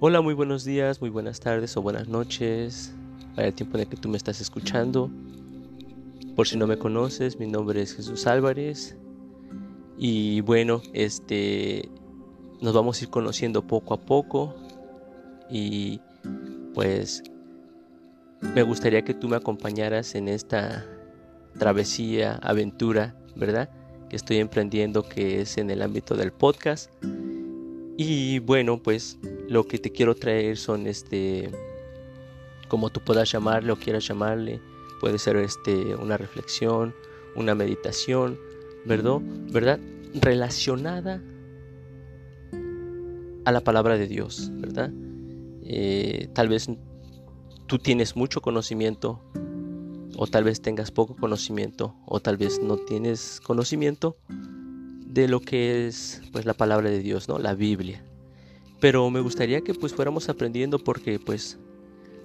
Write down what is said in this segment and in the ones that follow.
Hola, muy buenos días, muy buenas tardes o buenas noches para el tiempo en el que tú me estás escuchando. Por si no me conoces, mi nombre es Jesús Álvarez y bueno, este nos vamos a ir conociendo poco a poco y pues me gustaría que tú me acompañaras en esta travesía, aventura, ¿verdad? Que estoy emprendiendo que es en el ámbito del podcast. Y bueno, pues lo que te quiero traer son este como tú puedas llamarle o quieras llamarle, puede ser este una reflexión, una meditación, ¿verdad? ¿Verdad? Relacionada a la palabra de Dios, ¿verdad? Eh, tal vez tú tienes mucho conocimiento o tal vez tengas poco conocimiento o tal vez no tienes conocimiento de lo que es pues la palabra de Dios, ¿no? La Biblia. Pero me gustaría que pues fuéramos aprendiendo porque pues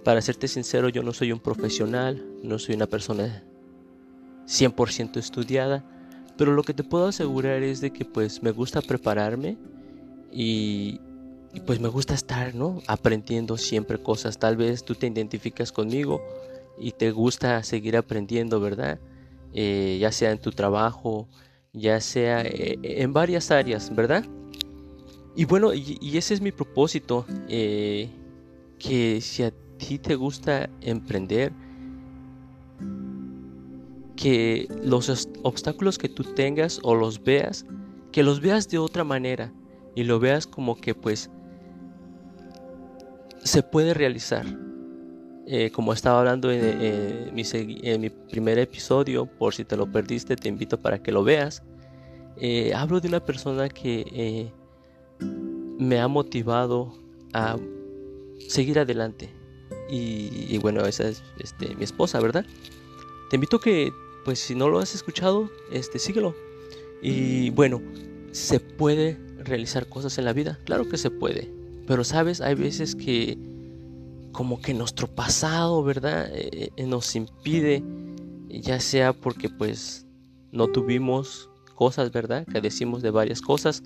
para serte sincero yo no soy un profesional, no soy una persona 100% estudiada, pero lo que te puedo asegurar es de que pues me gusta prepararme y, pues me gusta estar, ¿no? Aprendiendo siempre cosas. Tal vez tú te identificas conmigo y te gusta seguir aprendiendo, ¿verdad? Eh, ya sea en tu trabajo, ya sea eh, en varias áreas, ¿verdad? Y bueno, y, ese es mi propósito, eh, que si a ti te gusta emprender, que los obstáculos que tú tengas o los veas, que los veas de otra manera y lo veas como que pues se puede realizar. Eh, como estaba hablando en, mi, primer episodio, por si te lo perdiste, te invito para que lo veas. Eh, hablo de una persona que me ha motivado a seguir adelante. Y, bueno, esa es este, mi esposa, ¿verdad? Te invito que, pues si no lo has escuchado, este, síguelo. Y bueno, ¿se puede realizar cosas en la vida? Claro que se puede. Pero sabes, hay veces que como que nuestro pasado, ¿verdad? Eh, eh, nos impide, ya sea porque pues no tuvimos cosas, ¿verdad? Que decimos de varias cosas,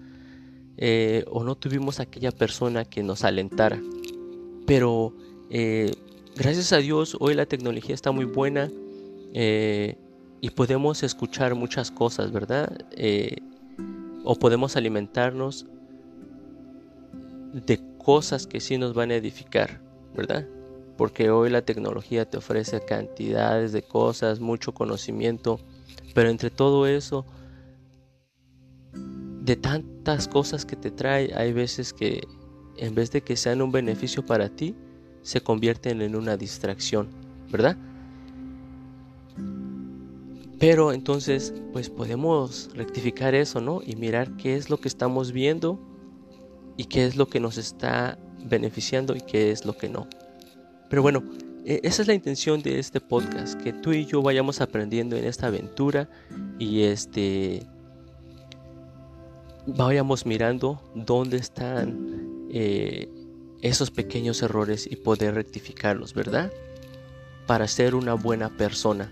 eh, o no tuvimos aquella persona que nos alentara. Pero gracias a Dios hoy la tecnología está muy buena y podemos escuchar muchas cosas, ¿verdad? o podemos alimentarnos de cosas que sí nos van a edificar. ¿verdad? Porque hoy la tecnología te ofrece cantidades de cosas, mucho conocimiento, pero entre todo eso, de tantas cosas que te trae, hay veces que en vez de que sean un beneficio para ti, se convierten en una distracción, ¿verdad? Pero entonces, pues podemos rectificar eso, ¿no? Y mirar qué es lo que estamos viendo y qué es lo que nos está beneficiando y qué es lo que no. Pero bueno, e, esa es la intención de este podcast, que tú y yo vayamos aprendiendo en esta aventura y este vayamos mirando dónde están eh, esos pequeños errores y poder rectificarlos, ¿verdad? Para ser una buena persona.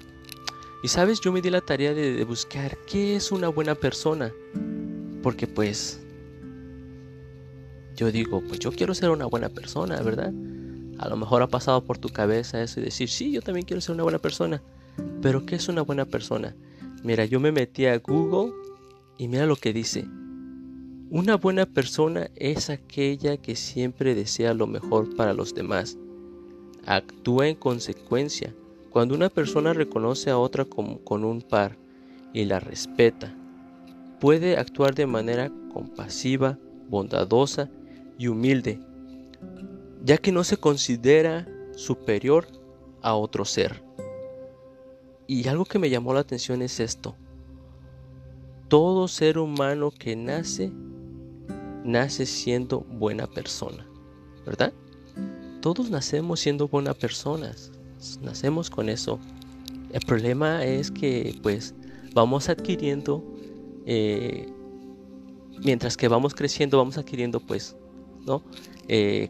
Y sabes, yo me di la tarea de buscar qué es una buena persona. Porque pues yo digo, pues yo quiero ser una buena persona, ¿verdad? A lo mejor ha pasado por tu cabeza eso y decir, sí, yo también quiero ser una buena persona. Pero ¿qué es una buena persona? Mira, yo me metí a Google y mira lo que dice. Una buena persona es aquella que siempre desea lo mejor para los demás. Actúa en consecuencia. Cuando una persona reconoce a otra con, con un par y la respeta, puede actuar de manera compasiva, bondadosa y humilde, ya que no se considera superior a otro ser. Y algo que me llamó la atención es esto. Todo ser humano que nace, nace siendo buena persona, ¿verdad? Todos nacemos siendo buenas personas, nacemos con eso. El problema es que pues vamos adquiriendo, eh, mientras que vamos creciendo, vamos adquiriendo pues ¿no? Eh,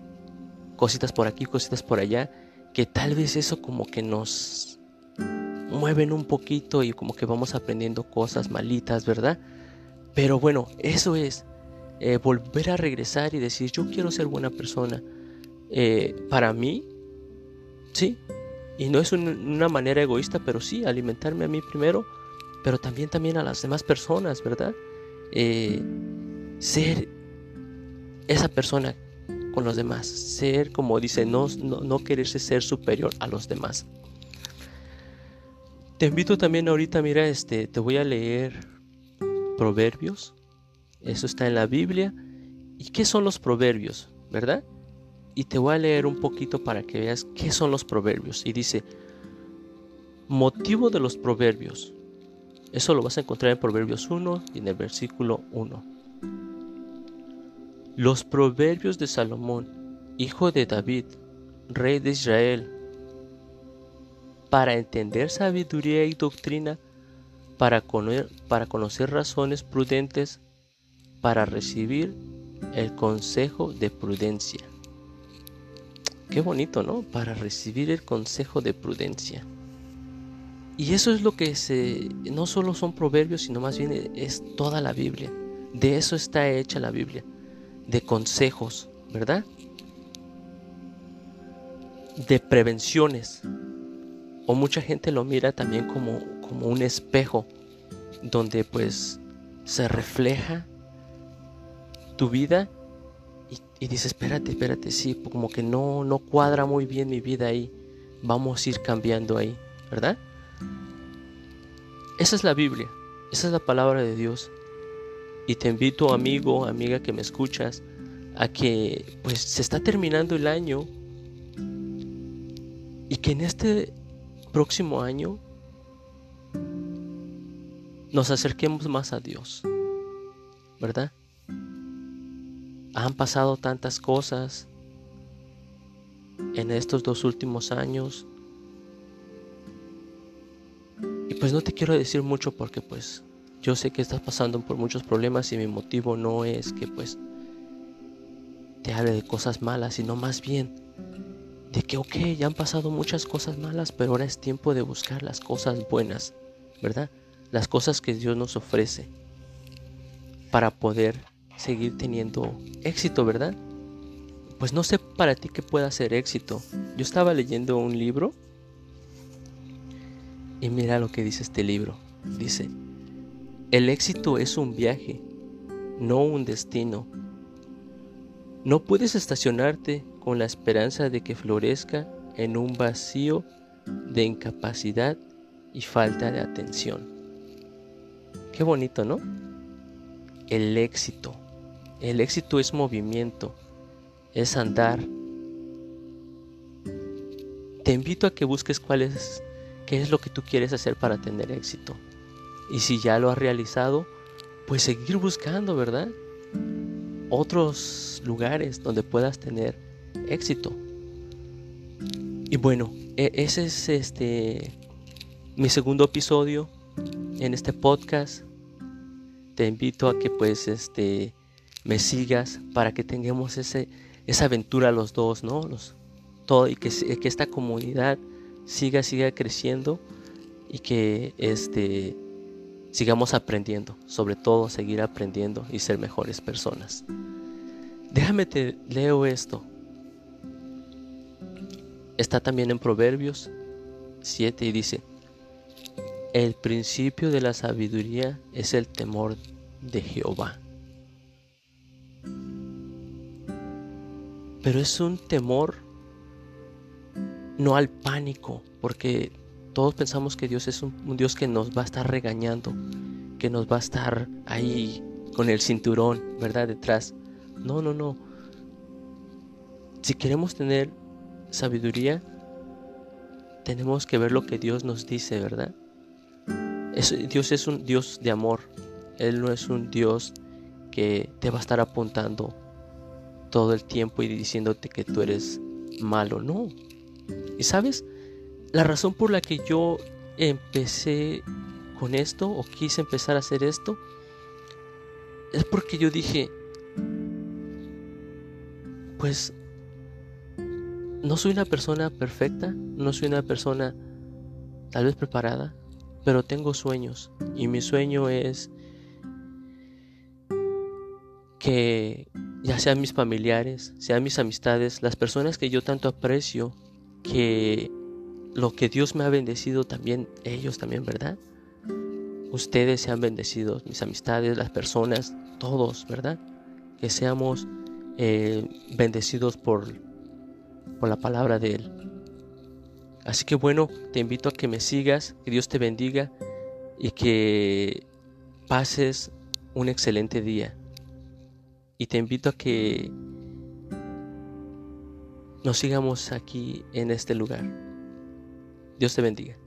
cositas por aquí, cositas por allá, que tal vez eso como que nos mueven un poquito y como que vamos aprendiendo cosas malitas, ¿verdad? Pero bueno, eso es eh, volver a regresar y decir, yo quiero ser buena persona. eh, para mí, sí, y no es una manera egoísta, pero sí, alimentarme a mí primero, pero también, también a las demás personas, ¿verdad? Eh, ser esa persona con los demás, ser, como dice, no, no, no quererse ser superior a los demás. Te invito también ahorita, mira, este, te voy a leer Proverbios. Eso está en la Biblia. ¿Y qué son los proverbios? ¿Verdad? Y te voy a leer un poquito para que veas qué son los proverbios. Y dice, motivo de los proverbios. Eso lo vas a encontrar en Proverbios 1 y en el versículo 1. Los proverbios de Salomón, hijo de David, rey de Israel, para entender sabiduría y doctrina, para para conocer razones prudentes, para recibir el consejo de prudencia. Qué bonito, ¿no? Para recibir el consejo de prudencia. Y eso es lo que se, no solo son proverbios, sino más bien es toda la Biblia. De eso está hecha la Biblia, de consejos, ¿verdad? De prevenciones. O mucha gente lo mira también como, como un espejo, donde pues se refleja tu vida y, dices, espérate, espérate, sí, como que no, no cuadra muy bien mi vida ahí. Vamos a ir cambiando ahí, ¿verdad? Esa es la Biblia, esa es la palabra de Dios. Y te invito, amigo, amiga que me escuchas, a que pues se está terminando el año y que en este próximo año nos acerquemos más a Dios, ¿verdad? Han pasado tantas cosas en estos dos últimos años. Y pues no te quiero decir mucho porque pues yo sé que estás pasando por muchos problemas y mi motivo no es que pues te hable de cosas malas, sino más bien de que ok, ya han pasado muchas cosas malas, pero ahora es tiempo de buscar las cosas buenas, ¿verdad? Las cosas que Dios nos ofrece para poder seguir teniendo éxito, ¿verdad? Pues no sé para ti qué pueda ser éxito. Yo estaba leyendo un libro y mira lo que dice este libro. Dice, el éxito es un viaje, no un destino. No puedes estacionarte con la esperanza de que florezca en un vacío de incapacidad y falta de atención. Qué bonito, ¿no? El éxito. El éxito es movimiento, es andar. Te invito a que busques cuál es, qué es lo que tú quieres hacer para tener éxito. Y si ya lo has realizado, pues seguir buscando, ¿verdad? Otros lugares donde puedas tener éxito. Y bueno, e, ese es este mi segundo episodio en este podcast. Te invito a que pues este me sigas para que tengamos ese, esa aventura los dos, ¿no? Los, todo, y que, que esta comunidad siga, siga creciendo y que este, sigamos aprendiendo, sobre todo seguir aprendiendo y ser mejores personas. Déjame te leo esto. Está también en Proverbios 7 y dice, el principio de la sabiduría es el temor de Jehová. Pero es un temor no al pánico, porque todos pensamos que Dios es un, Dios que nos va a estar regañando, que nos va a estar ahí con el cinturón, ¿verdad? Detrás. No, no, no. Si queremos tener sabiduría, tenemos que ver lo que Dios nos dice, ¿verdad? Dios es un Dios de amor. Él no es un Dios que te va a estar apuntando todo el tiempo y diciéndote que tú eres malo, no. Y sabes, la razón por la que yo empecé con esto o quise empezar a hacer esto es porque yo dije, pues no soy una persona perfecta, no soy una persona tal vez preparada, pero tengo sueños y mi sueño es que ya sean mis familiares, sean mis amistades, las personas que yo tanto aprecio, que lo que Dios me ha bendecido también, ellos también, ¿verdad? Ustedes sean bendecidos, mis amistades, las personas, todos, ¿verdad? Que seamos eh, bendecidos por, por la palabra de Él. Así que bueno, te invito a que me sigas, que Dios te bendiga y que pases un excelente día y te invito a que nos sigamos aquí en este lugar. Dios te bendiga.